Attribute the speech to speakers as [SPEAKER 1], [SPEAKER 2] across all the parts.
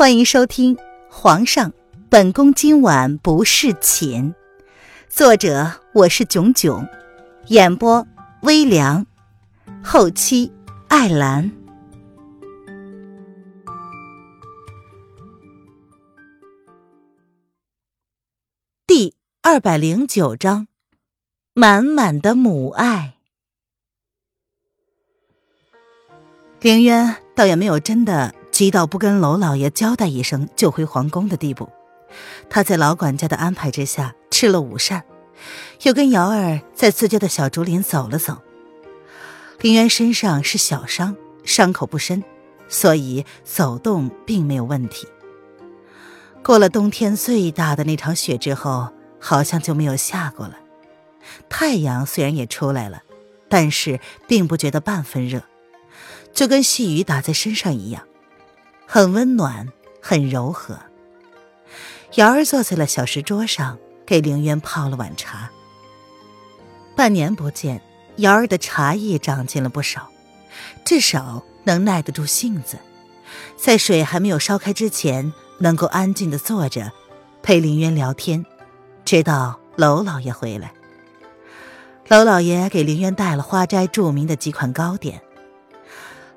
[SPEAKER 1] 欢迎收听《皇上，本宫今晚不侍寝》，作者我是囧囧，演播微凉，后期艾兰。第二百零九章，满满的母爱。凌渊倒也没有真的。急到不跟娄老爷交代一声就回皇宫的地步，他在老管家的安排之下吃了午膳，又跟瑶儿在自家的小竹林走了走。林渊身上是小伤，伤口不深，所以走动并没有问题。过了冬天最大的那场雪之后，好像就没有下过了。太阳虽然也出来了，但是并不觉得半分热，就跟细雨打在身上一样。很温暖，很柔和。瑶儿坐在了小石桌上，给凌渊泡了碗茶。半年不见，瑶儿的茶艺长进了不少，至少能耐得住性子，在水还没有烧开之前，能够安静的坐着，陪凌渊聊天，直到娄老爷回来。娄老爷给凌渊带了花斋著名的几款糕点。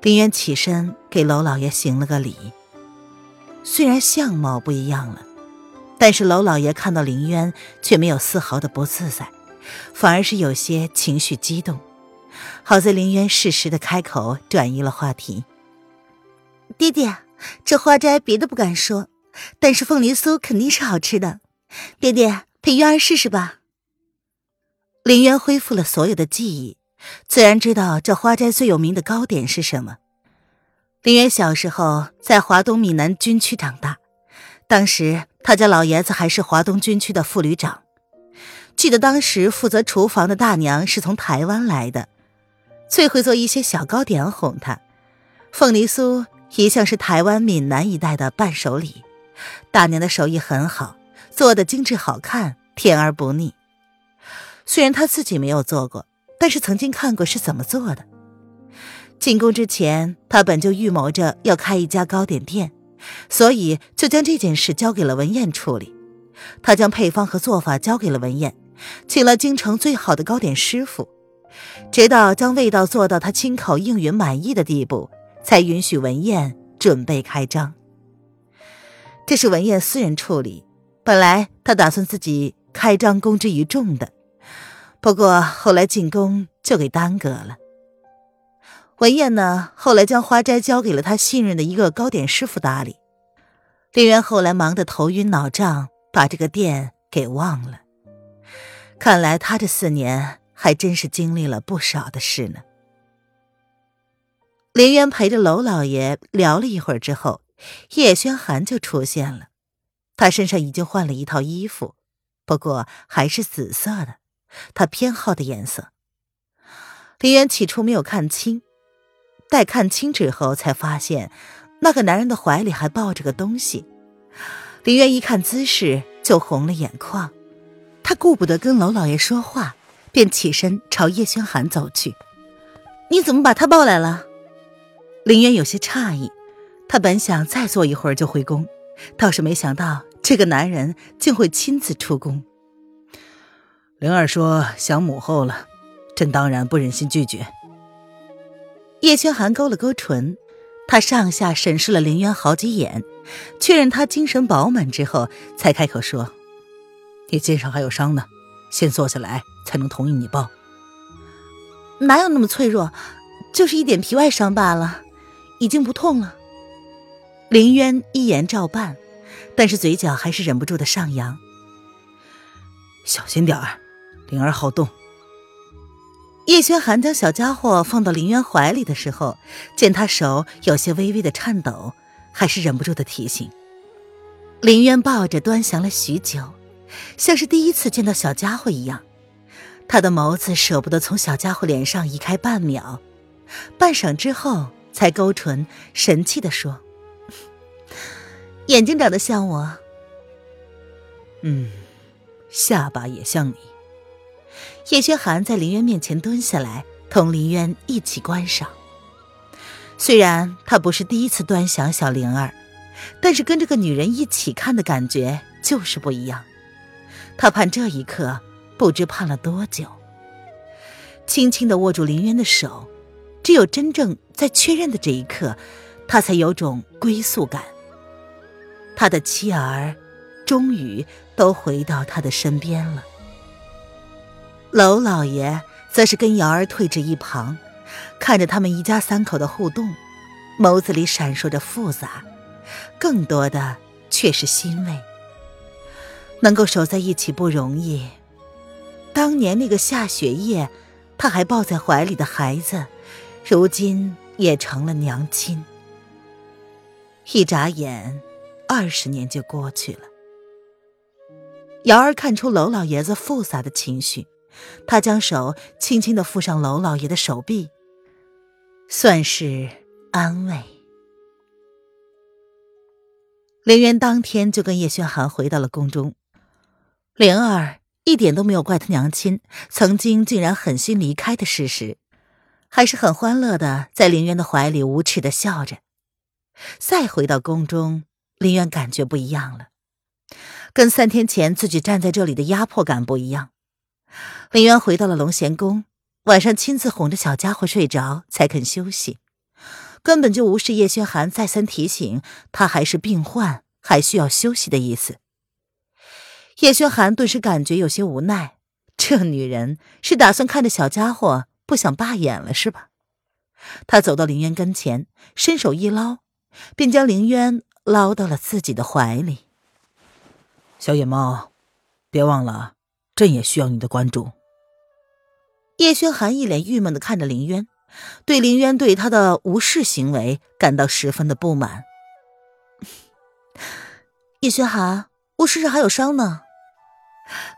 [SPEAKER 1] 林渊起身给娄老爷行了个礼。虽然相貌不一样了，但是娄老爷看到林渊却没有丝毫的不自在，反而是有些情绪激动。好在林渊适时的开口转移了话题：“爹爹，这花斋别的不敢说，但是凤梨酥肯定是好吃的。爹爹陪渊儿试试吧。”林渊恢复了所有的记忆。自然知道这花斋最有名的糕点是什么。林渊小时候在华东闽南军区长大，当时他家老爷子还是华东军区的副旅长。记得当时负责厨房的大娘是从台湾来的，最会做一些小糕点哄他。凤梨酥一向是台湾闽南一带的伴手礼，大娘的手艺很好，做的精致好看，甜而不腻。虽然他自己没有做过。但是曾经看过是怎么做的。进宫之前，他本就预谋着要开一家糕点店，所以就将这件事交给了文燕处理。他将配方和做法交给了文燕，请了京城最好的糕点师傅，直到将味道做到他亲口应允满意的地步，才允许文燕准备开张。这是文燕私人处理，本来他打算自己开张公之于众的。不过后来进宫就给耽搁了。文燕呢，后来将花斋交给了他信任的一个糕点师傅打理。林渊后来忙得头晕脑胀，把这个店给忘了。看来他这四年还真是经历了不少的事呢。林渊陪着娄老爷聊了一会儿之后，叶轩寒就出现了。他身上已经换了一套衣服，不过还是紫色的。他偏好的颜色，林渊起初没有看清，待看清之后，才发现那个男人的怀里还抱着个东西。林渊一看姿势就红了眼眶，他顾不得跟娄老爷说话，便起身朝叶轩寒走去。你怎么把他抱来了？林渊有些诧异，他本想再坐一会儿就回宫，倒是没想到这个男人竟会亲自出宫。
[SPEAKER 2] 灵儿说想母后了，朕当然不忍心拒绝。
[SPEAKER 1] 叶轩寒勾了勾唇，他上下审视了林渊好几眼，确认他精神饱满之后，才开口说：“
[SPEAKER 2] 你肩上还有伤呢，先坐下来才能同意你抱。”
[SPEAKER 1] 哪有那么脆弱，就是一点皮外伤罢了，已经不痛了。林渊一言照办，但是嘴角还是忍不住的上扬。
[SPEAKER 2] 小心点儿。灵儿好动。
[SPEAKER 1] 叶轩寒将小家伙放到林渊怀里的时候，见他手有些微微的颤抖，还是忍不住的提醒。林渊抱着端详了许久，像是第一次见到小家伙一样。他的眸子舍不得从小家伙脸上移开半秒，半晌之后才勾唇神气的说：“眼睛长得像我。”“
[SPEAKER 2] 嗯，下巴也像你。”
[SPEAKER 1] 叶轩寒在林渊面前蹲下来，同林渊一起观赏。虽然他不是第一次端详小灵儿，但是跟这个女人一起看的感觉就是不一样。他盼这一刻，不知盼了多久。轻轻的握住林渊的手，只有真正在确认的这一刻，他才有种归宿感。他的妻儿，终于都回到他的身边了。娄老爷则是跟瑶儿退至一旁，看着他们一家三口的互动，眸子里闪烁着复杂，更多的却是欣慰。能够守在一起不容易。当年那个下雪夜，他还抱在怀里的孩子，如今也成了娘亲。一眨眼，二十年就过去了。瑶儿看出娄老爷子复杂的情绪，他将手轻轻的附上娄老爷的手臂，算是安慰。凌渊当天就跟叶轩寒回到了宫中。灵儿一点都没有怪他娘亲曾经竟然狠心离开的事实，还是很欢乐的在林渊的怀里无耻的笑着。再回到宫中，林渊感觉不一样了，跟三天前自己站在这里的压迫感不一样。林渊回到了龙贤宫，晚上亲自哄着小家伙睡着才肯休息，根本就无视叶轩寒再三提醒他还是病患，还需要休息的意思。叶轩寒顿时感觉有些无奈，这女人是打算看着小家伙不想罢演了是吧？他走到林渊跟前，伸手一捞，便将林渊捞到了自己的怀里。
[SPEAKER 2] 小野猫，别忘了，朕也需要你的关注。
[SPEAKER 1] 叶轩寒一脸郁闷的看着林渊，对林渊对他的无视行为感到十分的不满。叶轩寒，我身上还有伤呢。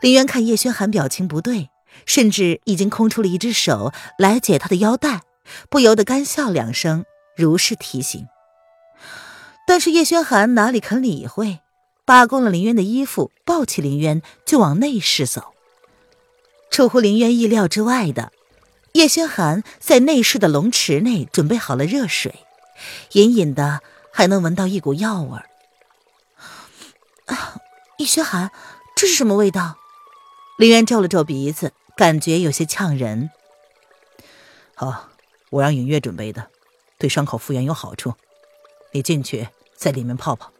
[SPEAKER 1] 林渊看叶轩寒表情不对，甚至已经空出了一只手来解他的腰带，不由得干笑两声，如是提醒。但是叶轩寒哪里肯理会，扒光了林渊的衣服，抱起林渊就往内室走。出乎林渊意料之外的，叶轩寒在内室的龙池内准备好了热水，隐隐的还能闻到一股药味儿。叶轩寒。这是什么味道？林渊皱了皱鼻子，感觉有些呛人。
[SPEAKER 2] 好，我让尹月准备的，对伤口复原有好处。你进去，在里面泡泡。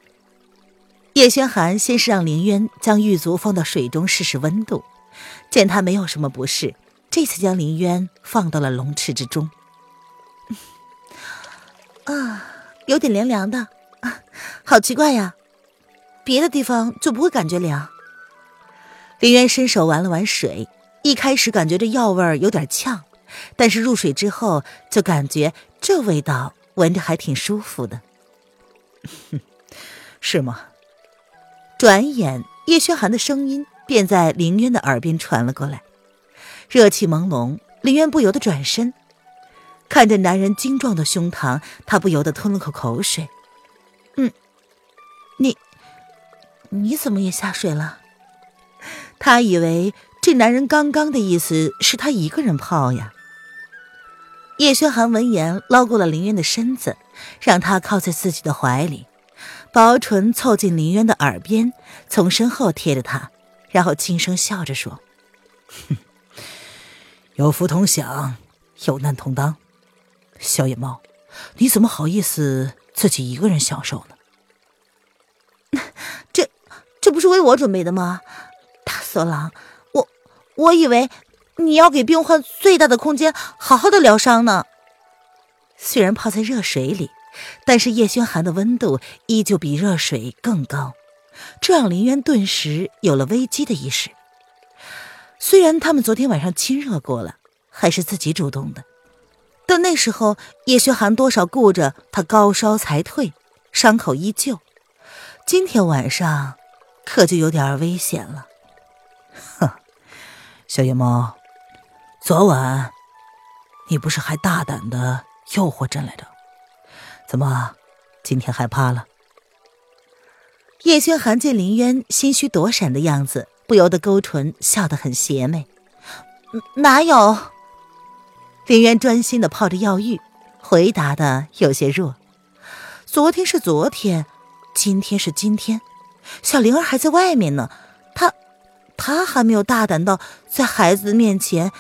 [SPEAKER 1] 叶轩寒先是让林渊将玉足放到水中试试温度，见他没有什么不适，这次将林渊放到了龙池之中。啊，有点凉凉的，好奇怪呀，别的地方就不会感觉凉。林渊伸手玩了玩水，一开始感觉这药味有点呛，但是入水之后就感觉这味道闻着还挺舒服的。
[SPEAKER 2] 是吗？
[SPEAKER 1] 转眼，叶轩寒的声音便在林渊的耳边传了过来，热气朦胧。林渊不由得转身，看着男人精壮的胸膛，他不由得吞了口口水。嗯，你，你怎么也下水了？他以为这男人刚刚的意思是他一个人泡呀。叶轩寒闻言，捞过了林渊的身子，让他靠在自己的怀里，薄唇凑近林渊的耳边，从身后贴着他，然后轻声笑着说：“
[SPEAKER 2] 哼，有福同享，有难同当。小野猫，你怎么好意思自己一个人享受
[SPEAKER 1] 呢？这，这不是为我准备的吗？”大色狼，我我以为你要给病患最大的空间，好好的疗伤呢。虽然泡在热水里，但是叶轩寒的温度依旧比热水更高，这让林渊顿时有了危机的意识。虽然他们昨天晚上亲热过了，还是自己主动的，但那时候叶轩寒多少顾着他高烧才退，伤口依旧，今天晚上可就有点危险了。
[SPEAKER 2] 哼小野猫，昨晚你不是还大胆的诱惑朕来着？怎么今天害怕了？
[SPEAKER 1] 叶轩寒见林渊心虚躲闪的样子，不由得勾唇笑得很邪魅。哪有？林渊专心的泡着药浴，回答的有些弱。昨天是昨天，今天是今天，小灵儿还在外面呢，她，她还没有大胆到在孩子面前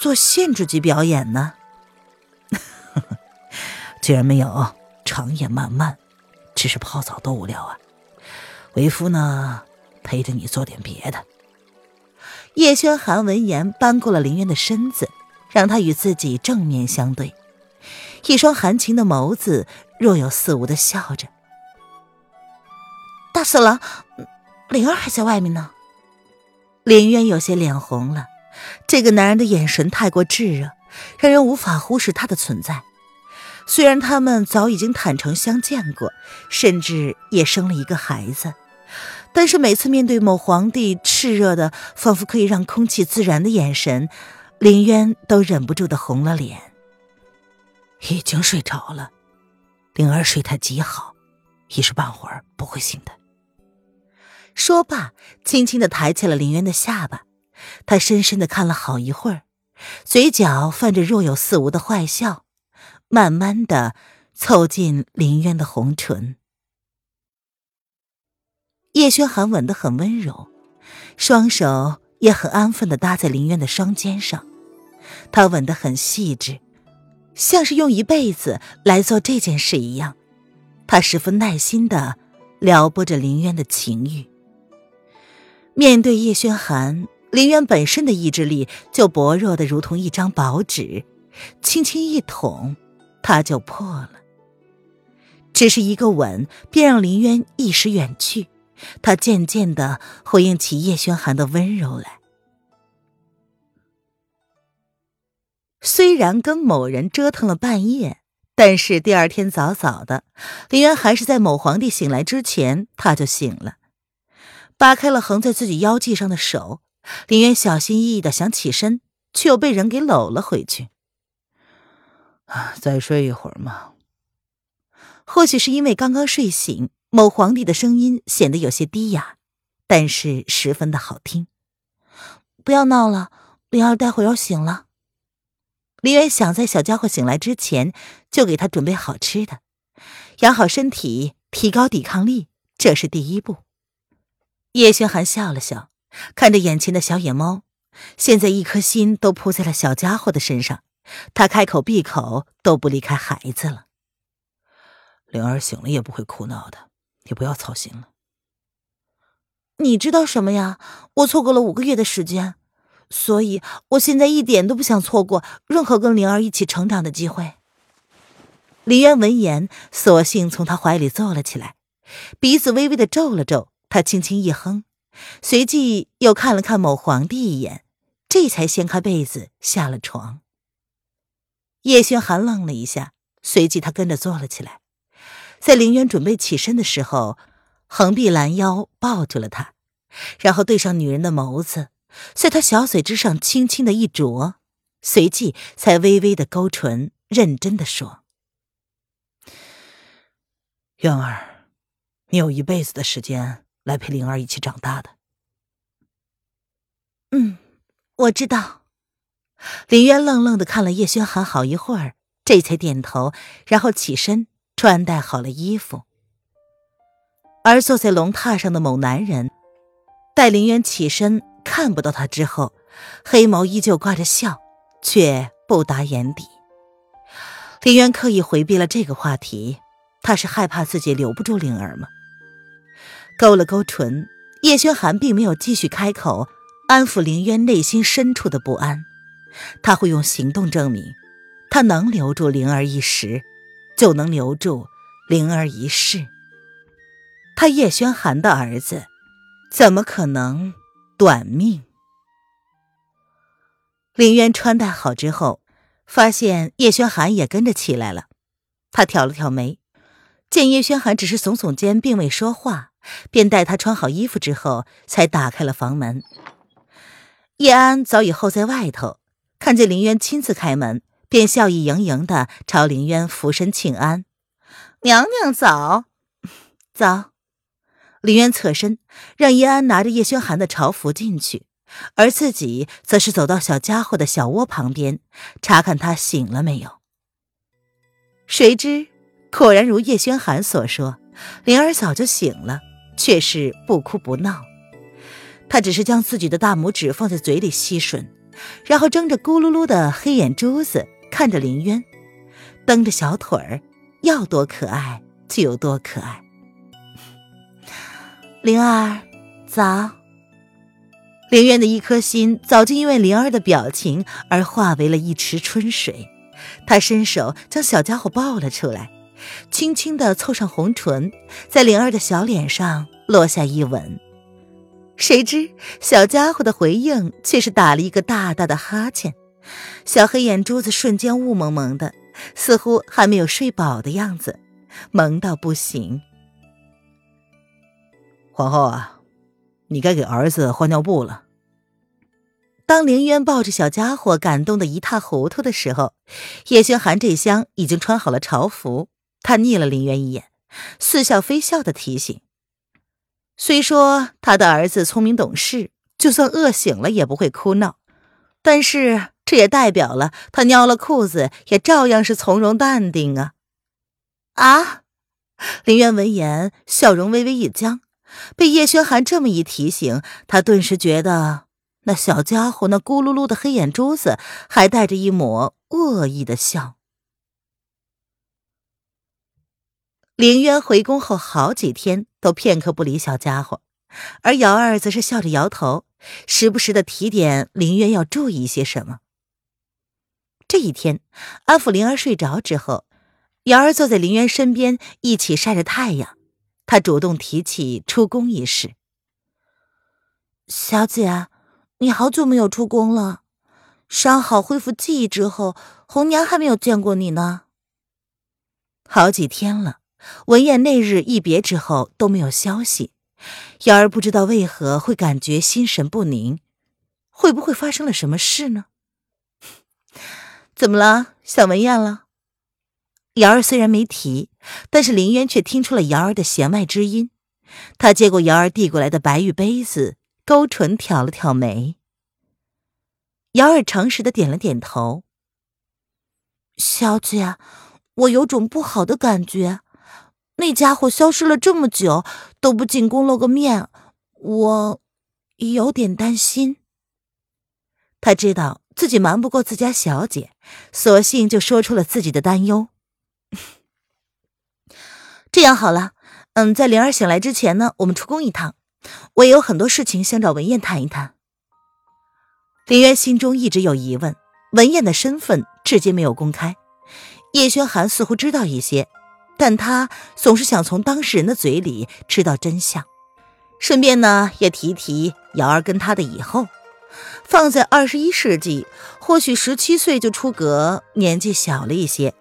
[SPEAKER 1] 做限制级表演呢。
[SPEAKER 2] 既然没有，长夜漫漫，只是泡澡多无聊啊！为夫呢，陪着你做点别的。
[SPEAKER 1] 叶轩寒闻言，扳过了林渊的身子，让他与自己正面相对，一双含情的眸子若有似无的笑着。大色狼，灵儿还在外面呢。林渊有些脸红了，这个男人的眼神太过炙热，让人无法忽视他的存在。虽然他们早已经坦诚相见过，甚至也生了一个孩子，但是每次面对某皇帝炽热的、仿佛可以让空气自燃的眼神，林渊都忍不住的红了脸。
[SPEAKER 2] 已经睡着了，灵儿睡态极好，一时半会儿不会醒的。
[SPEAKER 1] 说罢，轻轻的抬起了林渊的下巴，他深深的看了好一会儿，嘴角泛着若有似无的坏笑，慢慢的凑近林渊的红唇。叶轩寒吻得很温柔，双手也很安分的搭在林渊的双肩上，他吻得很细致，像是用一辈子来做这件事一样，他十分耐心的撩拨着林渊的情欲。面对叶轩寒，林渊本身的意志力就薄弱的如同一张薄纸，轻轻一捅，他就破了。只是一个吻，便让林渊一时远去，他渐渐的回应起叶轩寒的温柔来。虽然跟某人折腾了半夜，但是第二天早早的，林渊还是在某皇帝醒来之前，他就醒了。扒开了横在自己腰际上的手，林渊小心翼翼的想起身，却又被人给搂了回去。
[SPEAKER 2] 啊，再睡一会儿嘛。
[SPEAKER 1] 或许是因为刚刚睡醒，某皇帝的声音显得有些低哑，但是十分的好听。不要闹了，灵儿待会要醒了。林渊想在小家伙醒来之前就给他准备好吃的，养好身体，提高抵抗力，这是第一步。叶轩寒笑了笑，看着眼前的小野猫，现在一颗心都扑在了小家伙的身上，他开口闭口都不离开孩子了。
[SPEAKER 2] 灵儿醒了也不会哭闹的，你不要操心了。
[SPEAKER 1] 你知道什么呀？我错过了五个月的时间，所以我现在一点都不想错过任何跟灵儿一起成长的机会。林渊闻言，索性从他怀里坐了起来，鼻子微微的皱了皱。他轻轻一哼，随即又看了看某皇帝一眼，这才掀开被子下了床。叶轩寒愣了一下，随即他跟着坐了起来，在林渊准备起身的时候，横臂拦腰抱住了他，然后对上女人的眸子，在他小嘴之上轻轻的一啄，随即才微微的勾唇，认真的说：“
[SPEAKER 2] 渊儿，你有一辈子的时间。”来陪灵儿一起长大的。
[SPEAKER 1] 嗯，我知道。林渊愣愣的看了叶轩寒好一会儿，这才点头，然后起身穿戴好了衣服。而坐在龙榻上的某男人，待林渊起身看不到他之后，黑眸依旧挂着笑，却不达眼底。林渊刻意回避了这个话题，他是害怕自己留不住灵儿吗？勾了勾唇，叶轩寒并没有继续开口安抚林渊内心深处的不安。他会用行动证明，他能留住灵儿一时，就能留住灵儿一世。他叶轩寒的儿子，怎么可能短命？林渊穿戴好之后，发现叶轩寒也跟着起来了。他挑了挑眉，见叶轩寒只是耸耸肩，并未说话。便待他穿好衣服之后，才打开了房门。叶安早已候在外头，看见林渊亲自开门，便笑意盈盈的朝林渊俯身请安：“娘娘早，早。”林渊侧身，让叶安拿着叶轩寒的朝服进去，而自己则是走到小家伙的小窝旁边，查看他醒了没有。谁知，果然如叶轩寒所说。灵儿早就醒了，却是不哭不闹。她只是将自己的大拇指放在嘴里吸吮，然后睁着咕噜噜的黑眼珠子看着林渊，蹬着小腿儿，要多可爱就有多可爱。灵儿，早。林渊的一颗心早就因为灵儿的表情而化为了一池春水，他伸手将小家伙抱了出来，轻轻的凑上红唇，在灵儿的小脸上落下一吻。谁知小家伙的回应却是打了一个大大的哈欠，小黑眼珠子瞬间雾蒙蒙的，似乎还没有睡饱的样子，萌到不行。
[SPEAKER 2] 皇后啊，你该给儿子换尿布了。
[SPEAKER 1] 当凌渊抱着小家伙感动的一塌糊涂的时候，叶轩寒这厢已经穿好了朝服。他睨了凌渊一眼，似笑非笑的提醒：“虽说他的儿子聪明懂事，就算饿醒了也不会哭闹，但是这也代表了他尿了裤子也照样是从容淡定啊！”啊！林渊闻言，笑容微微一僵，被叶轩寒这么一提醒，他顿时觉得。那小家伙那咕噜噜的黑眼珠子，还带着一抹恶意的笑。林渊回宫后好几天都片刻不理小家伙，而瑶儿则是笑着摇头，时不时的提点林渊要注意一些什么。这一天，安抚灵儿睡着之后，瑶儿坐在林渊身边一起晒着太阳。他主动提起出宫一事，小姐。你好久没有出宫了，伤好恢复记忆之后，红娘还没有见过你呢。好几天了，文燕那日一别之后都没有消息，瑶儿不知道为何会感觉心神不宁，会不会发生了什么事呢？怎么了？想文燕了？瑶儿虽然没提，但是林渊却听出了瑶儿的弦外之音。他接过瑶儿递过来的白玉杯子。勾唇挑了挑眉，瑶儿诚实的点了点头。小姐，我有种不好的感觉，那家伙消失了这么久都不进宫露个面，我有点担心。他知道自己瞒不过自家小姐，索性就说出了自己的担忧。这样好了，嗯，在灵儿醒来之前呢，我们出宫一趟。我也有很多事情想找文燕谈一谈。林渊心中一直有疑问，文燕的身份至今没有公开。叶轩寒似乎知道一些，但他总是想从当事人的嘴里知道真相，顺便呢也提提瑶儿跟他的以后。放在二十一世纪，或许十七岁就出阁，年纪小了一些，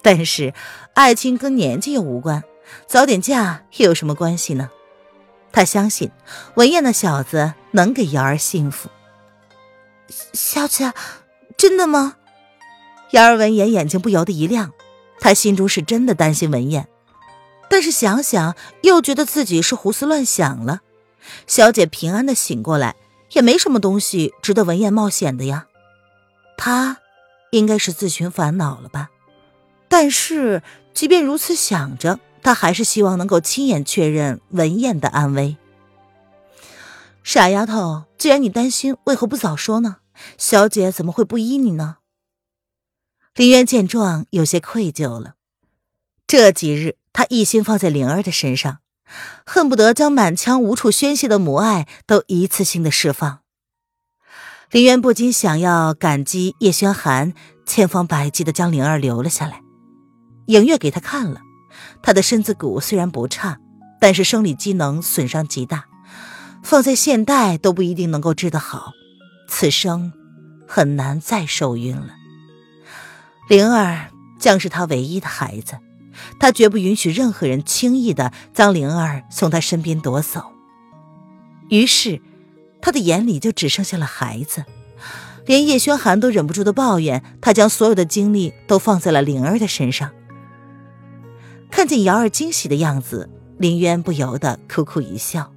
[SPEAKER 1] 但是爱情跟年纪又无关，早点嫁又有什么关系呢？他相信文燕那小子能给瑶儿幸福。小姐，真的吗？瑶儿闻言，眼睛不由得一亮。他心中是真的担心文燕，但是想想又觉得自己是胡思乱想了。小姐平安的醒过来，也没什么东西值得文燕冒险的呀。他应该是自寻烦恼了吧？但是即便如此想着。他还是希望能够亲眼确认文燕的安危。傻丫头，既然你担心，为何不早说呢？小姐怎么会不依你呢？林渊见状，有些愧疚了。这几日，他一心放在灵儿的身上，恨不得将满腔无处宣泄的母爱都一次性的释放。林渊不禁想要感激叶轩寒千方百计的将灵儿留了下来。影月给他看了。他的身子骨虽然不差，但是生理机能损伤极大，放在现代都不一定能够治得好，此生很难再受孕了。灵儿将是他唯一的孩子，他绝不允许任何人轻易的将灵儿从他身边夺走。于是，他的眼里就只剩下了孩子，连叶轩寒都忍不住的抱怨，他将所有的精力都放在了灵儿的身上。看见瑶儿惊喜的样子，林渊不由得苦苦一笑。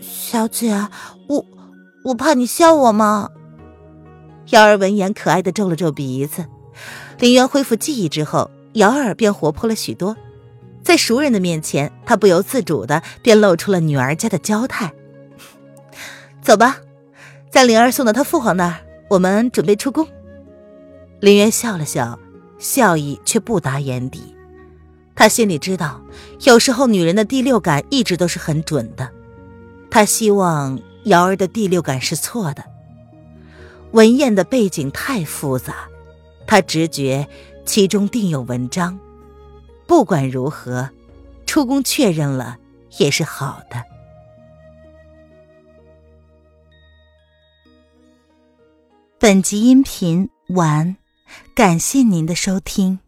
[SPEAKER 1] 小姐，我我怕你笑我吗？瑶儿闻言，可爱的皱了皱鼻子。林渊恢复记忆之后，瑶儿便活泼了许多。在熟人的面前，他不由自主的便露出了女儿家的娇态。走吧，将灵儿送到他父皇那儿，我们准备出宫。林渊笑了笑，笑意却不达眼底。他心里知道，有时候女人的第六感一直都是很准的。他希望瑶儿的第六感是错的。文燕的背景太复杂，他直觉其中定有文章。不管如何，出宫确认了也是好的。本集音频完，感谢您的收听。